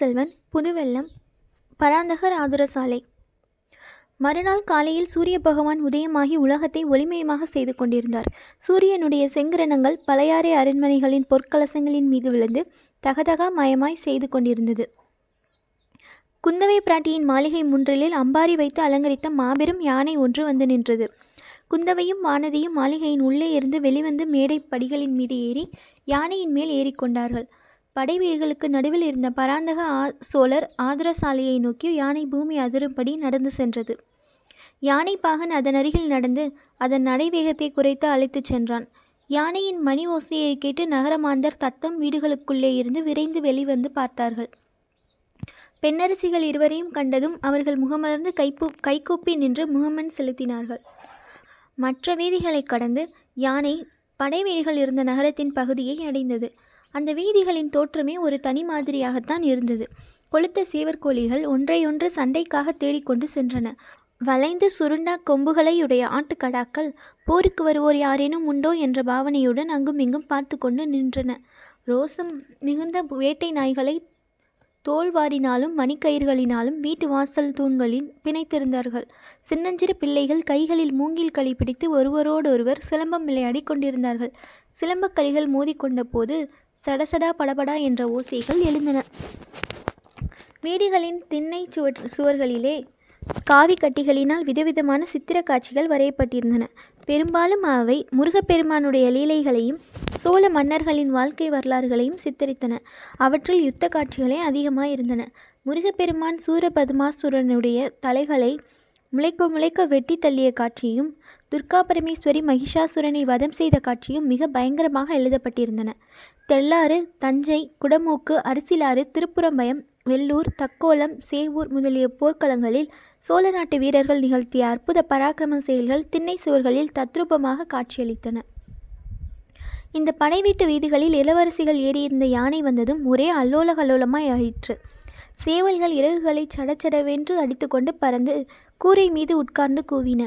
செல்வன் புதுவெல்லம் பராந்தகர் ஆதுரசாலை. மறுநாள் காலையில் சூரிய பகவான் உதயமாகி உலகத்தை ஒளிமயமாக செய்து கொண்டிருந்தார். சூரியனுடைய செங்கிரணங்கள் பழையாறை அரண்மனைகளின் பொற்கலசங்களின் மீது விழுந்து தகதகா மயமாய் செய்து கொண்டிருந்தது. குந்தவை பிராட்டியின் மாளிகை முன்றிலில் அம்பாரி வைத்து அலங்கரித்த மாபெரும் யானை ஒன்று வந்து நின்றது. குந்தவையும் வானதியும் மாளிகையின் உள்ளே இருந்து வெளிவந்து மேடை படிகளின் மீது ஏறி யானையின் மேல் ஏறிக்கொண்டார்கள். படை வீடுகளுக்கு நடுவில் இருந்த பராந்தக ஆ சோழர் ஆதரசாலையை நோக்கி யானை பூமி அதிரும்படி நடந்து சென்றது. யானை பாகன் அதன் அருகில் நடந்து அதன் நடைவேகத்தை குறைத்து அழைத்துச் சென்றான். யானையின் மணி ஓசையை கேட்டு நகரமாந்தர் தத்தம் வீடுகளுக்குள்ளே இருந்து விரைந்து வெளிவந்து பார்த்தார்கள். பெண்ணரசிகள் இருவரையும் கண்டதும் அவர்கள் முகமலர்ந்து கைப்பூ கைகூப்பி நின்று முகமன் செலுத்தினார்கள். மற்ற வீதிகளை கடந்து யானை படை வீடுகள் இருந்த நகரத்தின் பகுதியை அடைந்தது. அந்த வீதிகளின் தோற்றமே ஒரு தனி மாதிரியாகத்தான் இருந்தது. கொளுத்த சேவற்கோழிகள் ஒன்றையொன்று சண்டைக்காக தேடிக்கொண்டு சென்றன. வளைந்து சுருண்டா கொம்புகளையுடைய ஆட்டுக்கடாக்கள் போருக்கு வருவோர் யாரேனும் உண்டோ? என்ற பாவனையுடன் அங்குமிங்கும் பார்த்து கொண்டு நின்றன. ரோசம் மிகுந்த வேட்டை நாய்களை தோல்வாரினாலும் மணிக்கயிறுகளினாலும் வீட்டு வாசல் தூண்களில் பிணைத்திருந்தார்கள். சின்னஞ்சிறு பிள்ளைகள் கைகளில் மூங்கில் களி பிடித்து ஒருவரோடொருவர் சிலம்பம் விளையாடி கொண்டிருந்தார்கள். சிலம்பக் களிகள் மோதிக்கொண்ட போது சடசடா படபடா என்ற ஓசைகள் எழுந்தன. வீடுகளின் திண்ணை சுவற் சுவர்களிலே காவி கட்டிகளினால் விதவிதமான சித்திர காட்சிகள் வரையப்பட்டிருந்தன. பெரும்பாலும் அவை முருகப்பெருமானுடைய லீலைகளையும் சோழ மன்னர்களின் வாழ்க்கை வரலாறுகளையும் சித்தரித்தன. அவற்றில் யுத்த காட்சிகளே அதிகமாக இருந்தன முருகப்பெருமான் சூரபத்மாசுரனுடைய தலைகளை முளைக்க முளைக்க வெட்டி தள்ளிய காட்சியும் துர்கா பரமேஸ்வரி மகிஷாசுரனை வதம் செய்த காட்சியும் மிக பயங்கரமாக எழுதப்பட்டிருந்தன. தெள்ளாறு தஞ்சை குடமூக்கு அரிசிலாறு திருப்புறம்பயம் வெள்ளூர் தக்கோலம் சேவூர் முதலிய போர்க்களங்களில் சோழ நாட்டு வீரர்கள் நிகழ்த்திய அற்புத பராக்கிரம செயல்கள் திண்ணை சுவர்களில் தத்ரூபமாக காட்சியளித்தன. இந்த படை வீட்டு வீதிகளில் இளவரசிகள் ஏறியிருந்த யானை வந்ததும் ஒரே அல்லோல கல்லோலமாய் ஆயிற்று. சேவல்கள் இறகுகளை சடச்சடவென்று அடித்துக்கொண்டு பறந்து கூரை மீது உட்கார்ந்து கூவின.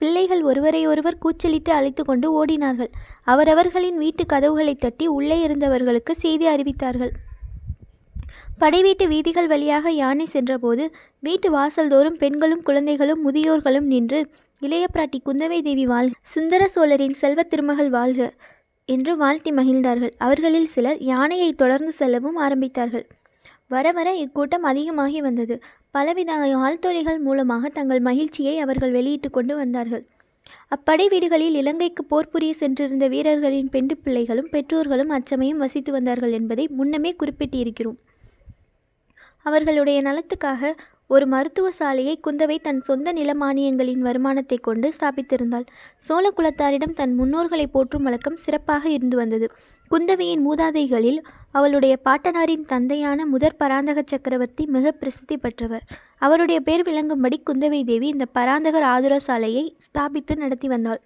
பிள்ளைகள் ஒருவரையொருவர் கூச்சலிட்டு அழைத்து கொண்டு ஓடினார்கள். அவரவர்களின் வீட்டு கதவுகளை தட்டி உள்ளே இருந்தவர்களுக்கு செய்தி அறிவித்தார்கள். படைவீட்டு வீதிகள் வழியாக யானை சென்றபோது வீட்டு வாசல்தோறும் பெண்களும் குழந்தைகளும் முதியோர்களும் நின்று இளைய பிராட்டி குந்தவை தேவி வாழ்க சுந்தர சோழரின் செல்வ திருமகள் வாழ்க என்று வாழ்த்தி மகிழ்ந்தார்கள். அவர்களில் சிலர் யானையை தொடர்ந்து செல்லவும் ஆரம்பித்தார்கள். வர வர இக்கூட்டம் அதிகமாகி வந்தது. பலவித ஆழ்தொழிகள் மூலமாக தங்கள் மகிழ்ச்சியை அவர்கள் வெளியிட்டு கொண்டு வந்தார்கள். அப்படை வீடுகளில் இலங்கைக்கு போர் புரிய சென்றிருந்த வீரர்களின் பெண்டு பிள்ளைகளும் பெற்றோர்களும் அச்சமயம் வசித்து வந்தார்கள் என்பதை முன்னமே குறிப்பிட்டிருக்கிறோம். அவர்களுடைய நலத்துக்காக ஒரு மருத்துவ சாலையை குந்தவை தன் சொந்த நிலமானியங்களின் வருமானத்தை கொண்டு ஸ்தாபித்திருந்தாள். சோழ குலத்தாரிடம் தன் முன்னோர்களை போற்றும் வழக்கம் சிறப்பாக இருந்து வந்தது. குந்தவையின் மூதாதைகளில் அவளுடைய பாட்டனாரின் தந்தையான முதற் பராந்தக சக்கரவர்த்தி மிக பிரசித்தி பெற்றவர். அவருடைய பேர் விளங்கும்படி குந்தவை தேவி இந்த பராந்தகர் ஆதுர சாலையை ஸ்தாபித்து நடத்தி வந்தாள்.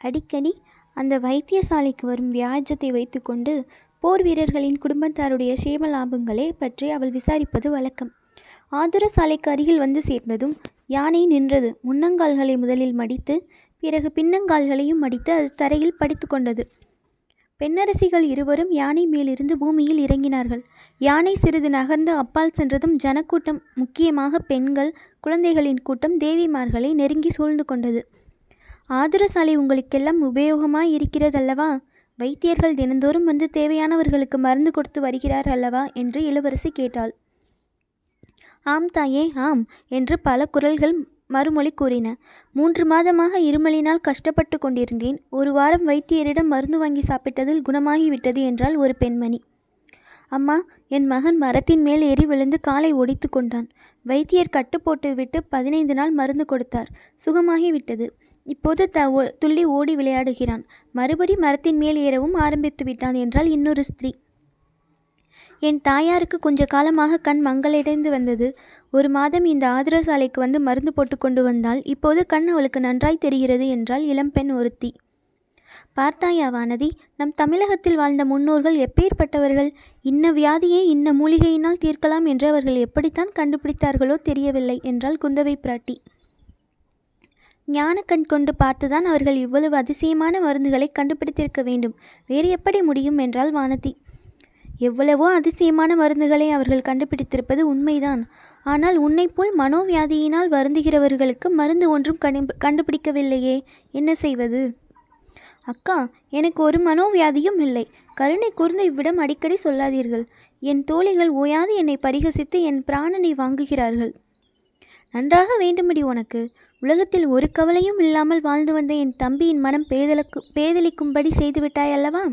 அடிக்கடி அந்த வைத்தியசாலைக்கு வரும் வியாஜத்தை வைத்துக்கொண்டு போர் வீரர்களின் குடும்பத்தாருடைய சேம லாபங்களை பற்றி அவள் விசாரிப்பது வழக்கம். ஆதுர சாலைக்கு அருகில் வந்து சேர்ந்ததும் யானை நின்றது. முன்னங்கால்களை முதலில் மடித்து பிறகு பின்னங்கால்களையும் மடித்து அது தரையில் படித்து கொண்டது. பெண்ணரசிகள் இருவரும் யானை மேலிருந்து பூமியில் இறங்கினார்கள். யானை சிறிது நகர்ந்து அப்பால் சென்றதும் ஜனக்கூட்டம் முக்கியமாக பெண்கள் குழந்தைகளின் கூட்டம் தேவிமார்களை நெருங்கி சூழ்ந்து கொண்டது. ஆதுரசாலை உங்களுக்கெல்லாம் உபயோகமாய் இருக்கிறதல்லவா வைத்தியர்கள் தினந்தோறும் வந்து தேவையானவர்களுக்கு மருந்து கொடுத்து வருகிறார் அல்லவா? என்று இளவரசி கேட்டாள். ஆம் தாயே ஆம் என்று பல குரல்கள் மறுமொழி கூறின. மூன்று மாதமாக இருமலினால் கஷ்டப்பட்டு கொண்டிருந்தேன். ஒரு வாரம் வைத்தியரிடம் மருந்து வாங்கி சாப்பிட்டதில் குணமாகிவிட்டது என்றால் ஒரு பெண்மணி. அம்மா என் மகன் மரத்தின் மேல் ஏறி விழுந்து காலை ஒடித்து கொண்டான். வைத்தியர் கட்டு போட்டுவிட்டு பதினைந்து நாள் மருந்து கொடுத்தார். சுகமாகி விட்டது. இப்போது த துள்ளி ஓடி விளையாடுகிறான். மறுபடி மரத்தின் மேல் ஏறவும் ஆரம்பித்து விட்டான் என்றால் இன்னொரு ஸ்திரீ. என் தாயாருக்கு கொஞ்ச காலமாக கண் மங்களடைந்து வந்தது. ஒரு மாதம் இந்த ஆதர சாலைக்கு வந்து மருந்து போட்டு கொண்டு வந்தால் இப்போது கண் அவளுக்கு நன்றாய் தெரிகிறது என்றால் இளம்பெண் ஒருத்தி. பார்த்தாயா வானதி நம் தமிழகத்தில் வாழ்ந்த முன்னோர்கள் எப்பேற்பட்டவர்கள்? இன்ன வியாதியை இன்ன மூலிகையினால் தீர்க்கலாம் என்று அவர்கள் எப்படித்தான் கண்டுபிடித்தார்களோ தெரியவில்லை என்றால் குந்தவை பிராட்டி. ஞானக்கண் கொண்டு பார்த்துதான் அவர்கள் இவ்வளவு அதிசயமான மருந்துகளை கண்டுபிடித்திருக்க வேண்டும். வேறு எப்படி முடியும் என்றால் வானதி. எவ்வளவோ அதிசயமான மருந்துகளை அவர்கள் கண்டுபிடித்திருப்பது உண்மைதான். ஆனால் உன்னைப்போல் மனோவியாதியினால் வருந்துகிறவர்களுக்கு மருந்து ஒன்றும் கண்டு கண்டுபிடிக்கவில்லையே. என்ன செய்வது? அக்கா எனக்கு ஒரு மனோவியாதியும் இல்லை. கருணை கூர்ந்து இவ்விடம் அடிக்கடி சொல்லாதீர்கள். என் தோழிகள் ஓயாது என்னை பரிகசித்து என் பிராணனை வாங்குகிறார்கள். நன்றாக வேண்டுமடி உனக்கு. உலகத்தில் ஒரு கவலையும் இல்லாமல் வாழ்ந்து வந்த என் தம்பியின் மனம் பேதலுக்கு பேதலிக்கும்படி செய்துவிட்டாய் அல்லவா?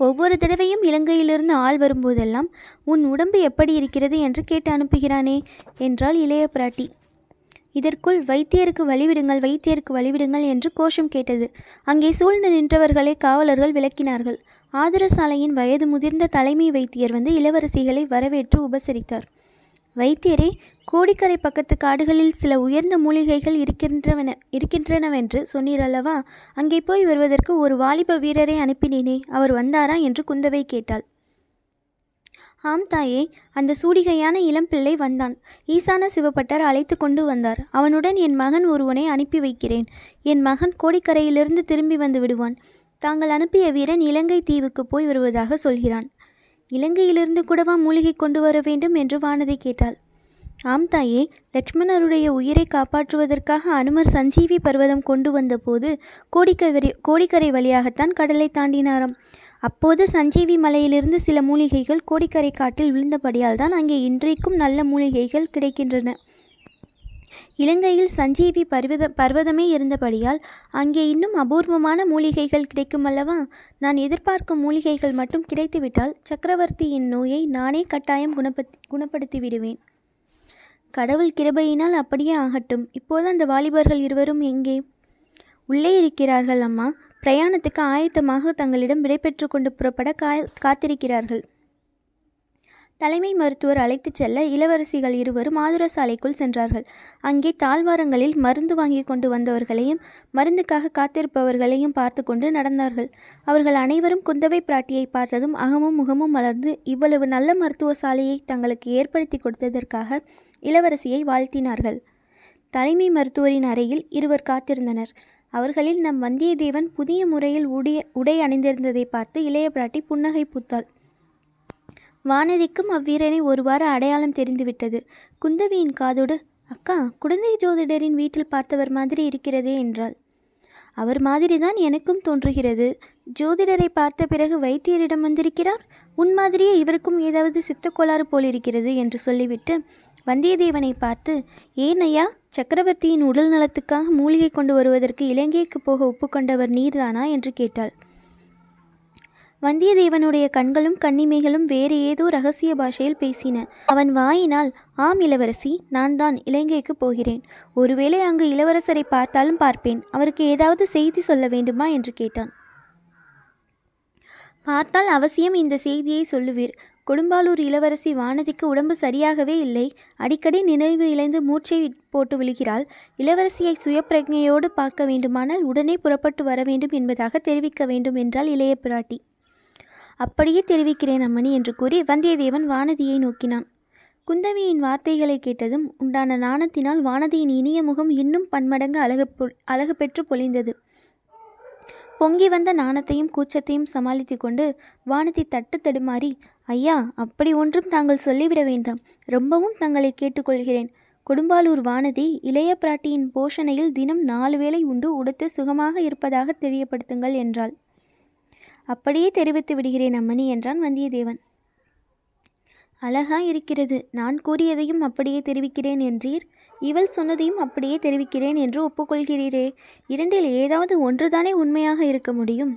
ஒவ்வொரு தடவையும் இலங்கையிலிருந்து ஆள் வரும்போதெல்லாம் உன் உடம்பு எப்படி இருக்கிறது? என்று கேட்டு அனுப்புகிறானே என்றாள் இளைய பிராட்டி. இதற்குள் வைத்தியருக்கு வழிவிடுங்கள் வைத்தியருக்கு வழிவிடுங்கள் என்று கோஷம் கேட்டது. அங்கே சூழ்ந்து நின்றவர்களை காவலர்கள் விளக்கினார்கள். ஆதரசாலையின் வயது முதிர்ந்த தலைமை வைத்தியர் வந்து இளவரசிகளை வரவேற்று உபசரித்தார். வைத்தியரே கோடிக்கரை பக்கத்து காடுகளில் சில உயர்ந்த மூலிகைகள் இருக்கின்றவன இருக்கின்றனவென்று சொன்னீரல்லவா? அங்கே போய் வருவதற்கு ஒரு வாலிப வீரரை அனுப்பினேனே அவர் வந்தாரா? என்று குந்தவை கேட்டாள். ஆம் தாயே அந்த சூடிகையான இளம்பிள்ளை வந்தான். ஈசான சிவப்பட்டர் அழைத்து கொண்டு வந்தார். அவனுடன் என் மகன் ஒருவனை அனுப்பி வைக்கிறேன். என் மகன் கோடிக்கரையிலிருந்து திரும்பி வந்து விடுவான். தாங்கள் அனுப்பிய வீரன் இலங்கை தீவுக்கு போய் வருவதாக சொல்கிறான். இலங்கையிலிருந்து கூடவா மூலிகை கொண்டு வர வேண்டும் என்று வானதி கேட்டாள். ஆம் தாயே லக்ஷ்மணருடைய உயிரை காப்பாற்றுவதற்காக அனுமர் சஞ்சீவி பர்வதம் கொண்டு வந்தபோது கோடிக்கரை கோடிக்கரை வழியாகத்தான் கடலை தாண்டினாராம். அப்போது சஞ்சீவி மலையிலிருந்து சில மூலிகைகள் கோடிக்கரை காட்டில் விழுந்தபடியால் தான் அங்கே இன்றைக்கும் நல்ல மூலிகைகள் கிடைக்கின்றன. இலங்கையில் சஞ்சீவி பர்வத பர்வதமே இருந்தபடியால் அங்கே இன்னும் அபூர்வமான மூலிகைகள் கிடைக்கும் அல்லவா நான் எதிர்பார்க்கும் மூலிகைகள் மட்டும் கிடைத்துவிட்டால் சக்கரவர்த்தியின் நோயை நானே கட்டாயம் குணப்படுத்தி குணப்படுத்தி விடுவேன் கடவுள் கிருபையினால் அப்படியே ஆகட்டும். இப்போது அந்த வாலிபர்கள் இருவரும் எங்கே? உள்ளே இருக்கிறார்கள் அம்மா. பிரயாணத்துக்கு ஆயத்தமாக தங்களிடம் விடைபெற்று கொண்டு புறப்பட கா காத்திருக்கிறார்கள். தலைமை மருத்துவர் அழைத்துச் செல்ல இளவரசிகள் இருவரும் ஆதுர சாலைக்குள் சென்றார்கள். அங்கே தாழ்வாரங்களில் மருந்து வாங்கி கொண்டு வந்தவர்களையும் மருந்துக்காக காத்திருப்பவர்களையும் பார்த்து கொண்டு நடந்தார்கள். அவர்கள் அனைவரும் குந்தவை பிராட்டியை பார்த்ததும் அகமும் முகமும் மலர்ந்து இவ்வளவு நல்ல மருத்துவ சாலையை தங்களுக்கு ஏற்படுத்தி கொடுத்ததற்காக இளவரசியை வாழ்த்தினார்கள். தலைமை மருத்துவரின் அறையில் இருவர் காத்திருந்தனர். அவர்களில் நம் வந்தியத்தேவன் புதிய முறையில் உடைய உடை அணிந்திருந்ததை பார்த்து இளைய பிராட்டி புன்னகை பூத்தாள். வானதிக்கும் அவ்வீரனை ஒருவாறு அடையாளம் தெரிந்துவிட்டது. குந்தவியின் காதோடு அக்கா குழந்தை ஜோதிடரின் வீட்டில் பார்த்தவர் மாதிரி இருக்கிறதே என்றாள். அவர் மாதிரிதான் எனக்கும் தோன்றுகிறது. ஜோதிடரை பார்த்த பிறகு வைத்தியரிடம் வந்திருக்கிறார். உன் மாதிரியே இவருக்கும் ஏதாவது சித்தக்கோளாறு போலிருக்கிறது என்று சொல்லிவிட்டு வந்தியத்தேவனை பார்த்து ஏன் ஐயா சக்கரவர்த்தியின் உடல் நலத்துக்காக மூலிகை கொண்டு வருவதற்கு இலங்கைக்கு போக ஒப்புக்கொண்டவர் நீர்தானா? என்று கேட்டாள். வந்தியத்தேவனுடைய கண்களும் கண்ணிமைகளும் வேறு ஏதோ ரகசிய பாஷையில் பேசின. அவன் வாயினால் ஆம் இளவரசி நான் தான் இலங்கைக்கு போகிறேன். ஒருவேளை அங்கு இளவரசரை பார்த்தாலும் பார்ப்பேன். அவருக்கு ஏதாவது செய்தி சொல்ல வேண்டுமா? என்று கேட்டான். பார்த்தால் அவசியம் இந்த செய்தியை சொல்லுவீர். கொடும்பாலூர் இளவரசி வானதிக்கு உடம்பு சரியாகவே இல்லை. அடிக்கடி நினைவு இழைந்து மூச்சை போட்டு விழுகிறாள். இளவரசியை சுயப்பிரஜையோடு பார்க்க வேண்டுமானால் உடனே புறப்பட்டு வர வேண்டும் என்பதாக தெரிவிக்க வேண்டும் என்றால் இளைய பிராட்டி. அப்படியே தெரிவிக்கிறேன் அம்மணி என்று கூறி வந்தியத்தேவன் வானதியை நோக்கினான். குந்தவியின் வார்த்தைகளை கேட்டதும் உண்டான நாணத்தினால் வானதியின் இனிய முகம் இன்னும் பன்மடங்கு அழகு அழகு பெற்று பொழிந்தது. பொங்கி வந்த நாணத்தையும் கூச்சத்தையும் சமாளித்து கொண்டு வானதி தட்டு தடுமாறி ஐயா அப்படி ஒன்றும் தாங்கள் சொல்லிவிட வேண்டாம். ரொம்பவும் தங்களை கேட்டுக்கொள்கிறேன். கொடும்பாலூர் வானதி இளைய பிராட்டியின் போஷணையில் தினம் நாலு வேளை உண்டு உடுத்து சுகமாக இருப்பதாக தெரியப்படுத்துங்கள் என்றாள். அப்படியே தெரிவித்து விடுகிறேன் அம்மணி என்றான் வந்தியத்தேவன். அழகா இருக்கிறது. நான் கூறியதையும் அப்படியே தெரிவிக்கிறேன் என்றீர். இவள் சொன்னதையும் அப்படியே தெரிவிக்கிறேன் என்று ஒப்புக்கொள்கிறீரே. இரண்டில் ஏதாவது ஒன்றுதானே உண்மையாக இருக்க முடியும்.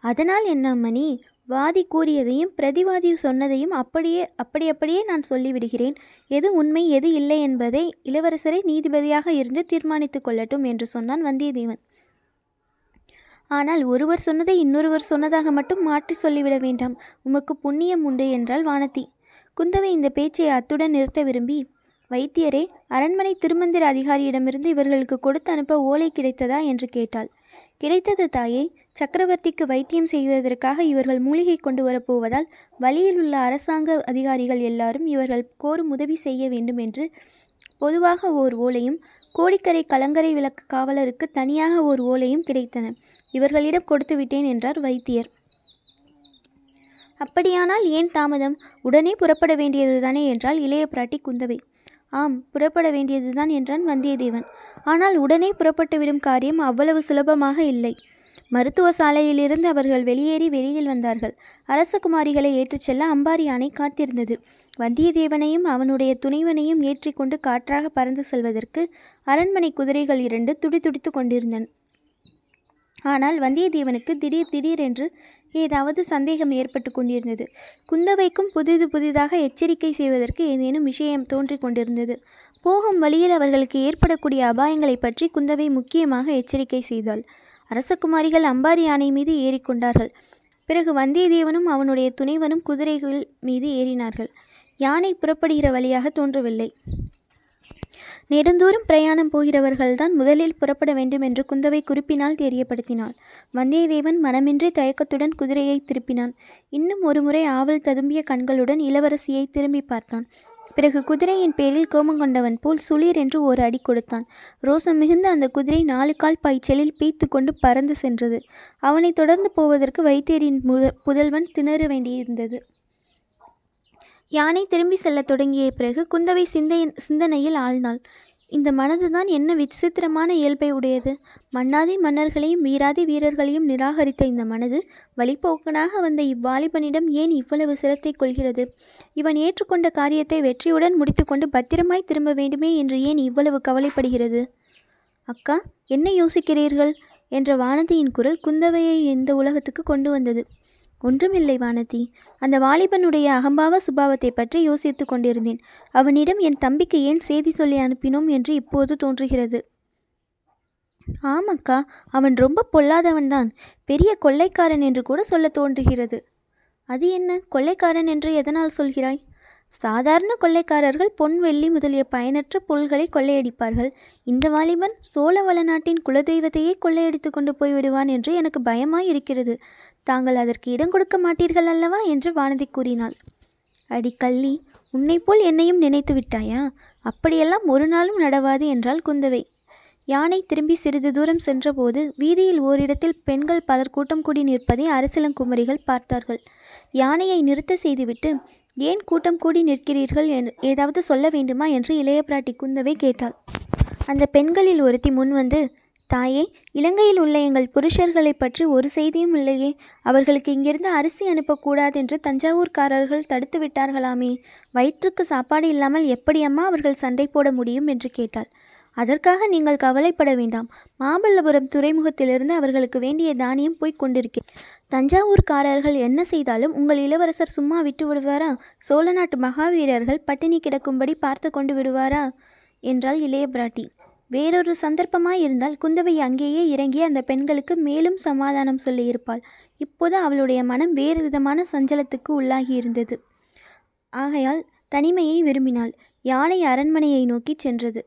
அதனால் என்ன அம்மணி? வாதி கூறியதையும் பிரதிவாதி சொன்னதையும் அப்படியே அப்படி அப்படியே நான் சொல்லிவிடுகிறேன். எது உண்மை எது இல்லை என்பதை இளவரசரை நீதிபதியாக இருந்து தீர்மானித்துக் கொள்ளட்டும் என்று சொன்னான் வந்தியத்தேவன். ஆனால் ஒருவர் சொன்னதை இன்னொருவர் சொன்னதாக மட்டும் மாற்றி சொல்லிவிட வேண்டாம். உமக்கு புண்ணியம் உண்டு என்றாள் வானதி. குந்தவை இந்த பேச்சை அத்துடன் நிறுத்த விரும்பி வைத்தியரே அரண்மனை திருமந்திர அதிகாரியிடமிருந்து இவர்களுக்கு கொடுத்து அனுப்ப ஓலை கிடைத்ததா என்று கேட்டாள். கிடைத்தது தாயே சக்கரவர்த்திக்கு வைத்தியம் செய்வதற்காக இவர்கள் மூலிகை கொண்டு வரப்போவதால் வழியில் உள்ள அரசாங்க அதிகாரிகள் எல்லாரும் இவர்கள் கோரும் உதவி செய்ய வேண்டும் என்று பொதுவாக ஓர் ஓலையும் கோடிக்கரை கலங்கரை விளக்கு காவலருக்கு தனியாக ஓர் ஓலையும் கிடைத்தன. இவர்களிடம் கொடுத்து விட்டேன் என்றார் வைத்தியர். அப்படியானால் ஏன் தாமதம்? உடனே புறப்பட வேண்டியதுதானே என்றால் இளைய பிராட்டி குந்தவை. ஆம் புறப்பட வேண்டியதுதான் என்றான் வந்தியத்தேவன். ஆனால் உடனே புறப்பட்டுவிடும் காரியம் அவ்வளவு சுலபமாக இல்லை. மருத்துவ சாலையிலிருந்து அவர்கள் வெளியேறி வெளியில் வந்தார்கள். அரசகுமாரிகளை ஏற்றிச் செல்ல அம்பாரி யானை காத்திருந்தது. வந்தியத்தேவனையும் அவனுடைய துணைவனையும் ஏற்றிக்கொண்டு காற்றாக பறந்து செல்வதற்கு அரண்மனை குதிரைகள் இரண்டு துடிதுடித்து கொண்டிருந்தன. ஆனால் வந்தியத்தேவனுக்கு திடீர் திடீரென்று ஏதாவது சந்தேகம் ஏற்பட்டு கொண்டிருந்தது. குந்தவைக்கும் புதிது புதிதாக எச்சரிக்கை செய்வதற்கு ஏதேனும் விஷயம் தோன்றிக் கொண்டிருந்தது. போகும் வழியில் அவர்களுக்கு ஏற்படக்கூடிய அபாயங்களை பற்றி குந்தவை முக்கியமாக எச்சரிக்கை செய்தாள். அரசகுமாரிகள் அம்பாரி யானை மீது ஏறிக்கொண்டார்கள் பிறகு வந்தியத்தேவனும் அவனுடைய துணைவனும் குதிரைகள் மீது ஏறினார்கள். யானை புறப்படுகிற வழியாக தோன்றவில்லை. நெடுந்தூரம் பிரயாணம் போகிறவர்கள்தான் முதலில் புறப்பட வேண்டும் என்று குந்தவை குறிப்பினால் தெரியப்படுத்தினாள். வந்தியத்தேவன் மனமின்றி தயக்கத்துடன் குதிரையை திருப்பினான். இன்னும் ஒருமுறை ஆவல் ததும்பிய கண்களுடன் இளவரசியை திரும்பி பார்த்தான். பிறகு குதிரையின் பேரில் கோபம் கொண்டவன் போல் சுளீர் என்று ஒரு அடி கொடுத்தான். ரோசம் மிகுந்த அந்த குதிரை நாலு கால் பாய்ச்சலில் பீத்து கொண்டு பறந்து சென்றது. அவனை தொடர்ந்து போவதற்கு வைத்தியரின் முத புதல்வன் திணற வேண்டியிருந்தது. யானை திரும்பி செல்ல தொடங்கிய பிறகு குந்தவை சிந்தையின் சிந்தனையில் ஆழ்ந்தாள். இந்த மனதுதான் என்ன விசித்திரமான இயல்பை உடையது. மன்னாதி மன்னர்களையும் வீராதி வீரர்களையும் நிராகரித்த இந்த மனது வழிப்போக்கனாக வந்த இவ்வாலிபனிடம் ஏன் இவ்வளவு சிரத்தை கொள்கிறது? இவன் ஏற்றுக்கொண்ட காரியத்தை வெற்றியுடன் முடித்துக்கொண்டு பத்திரமாய் திரும்ப வேண்டுமே என்று ஏன் இவ்வளவு கவலைப்படுகிறது? அக்கா என்ன யோசிக்கிறீர்கள்? என்ற வானதியின் குரல் குந்தவையை இந்த உலகத்துக்கு கொண்டு வந்தது. ஒன்றுமில்லை வானதி. அந்த வாலிபனுடைய அகம்பாவ சுபாவத்தை பற்றி யோசித்து கொண்டிருந்தேன். அவனிடம் என் தம்பிக்கு ஏன் செய்தி சொல்லி அனுப்பினோம் என்று இப்போது தோன்றுகிறது. ஆமக்கா அவன் ரொம்ப பொல்லாதவன்தான் பெரிய கொள்ளைக்காரன் என்று கூட சொல்ல தோன்றுகிறது. அது என்ன? கொள்ளைக்காரன் என்று எதனால் சொல்கிறாய்? சாதாரண கொள்ளைக்காரர்கள் பொன் வெள்ளி முதலிய பயனற்ற பொருள்களை கொள்ளையடிப்பார்கள். இந்த வாலிபன் சோழ வளநாட்டின் குலதெய்வத்தையே கொள்ளையடித்து கொண்டு போய்விடுவான் என்று எனக்கு பயமாய் இருக்கிறது. தாங்கள் அதற்கு இடம் கொடுக்க மாட்டீர்கள் அல்லவா? என்று வானதி கூறினாள். அடி கள்ளி உன்னை போல் என்னையும் நினைத்து விட்டாயா? அப்படியெல்லாம் ஒரு நாளும் நடவாது என்றால் குந்தவை. யானை திரும்பி சிறிது தூரம் சென்றபோது வீதியில் ஓரிடத்தில் பெண்கள் பலர் கூட்டம் கூடி நிற்பதை அரசிலங்குமரிகள் பார்த்தார்கள். யானையை நிறுத்த செய்துவிட்டு ஏன் கூட்டம் கூடி நிற்கிறீர்கள் ஏதாவது சொல்ல வேண்டுமா என்று இளைய பிராட்டி குந்தவை கேட்டாள். அந்த பெண்களில் ஒருத்தி முன் வந்து தாயே இலங்கையில் உள்ள எங்கள் புருஷர்களை பற்றி ஒரு செய்தியும் இல்லையே. அவர்களுக்கு இங்கிருந்து அரிசி அனுப்பக்கூடாது என்று தஞ்சாவூர்காரர்கள் தடுத்து விட்டார்களாமே. வயிற்றுக்கு சாப்பாடு இல்லாமல் எப்படியம்மா அவர்கள் சண்டை போட முடியும்? என்று கேட்டாள். அதற்காக நீங்கள் கவலைப்பட வேண்டாம். மாமல்லபுரம் துறைமுகத்திலிருந்து அவர்களுக்கு வேண்டிய தானியம் போய்க் கொண்டிருக்கிறது. தஞ்சாவூர்காரர்கள் என்ன செய்தாலும் உங்கள் இளவரசர் சும்மா விட்டு விடுவாரா? சோழ நாட்டு மகாவீரர்கள் பட்டினி கிடக்கும்படி பார்த்து கொண்டு விடுவாரா? என்றாள் இளைய பிராட்டி வேறொரு சந்தர்ப்பமாய் இருந்தால் குந்தவை அங்கேயே இறங்கி அந்த பெண்களுக்கு மேலும் சமாதானம் சொல்லியிருப்பாள். இப்போது அவளுடைய மனம் வேறு விதமான சஞ்சலத்துக்கு உள்ளாகி இருந்தது ஆகையால் தனிமையை விரும்பினாள். யானை அரண்மனையை நோக்கி சென்றது.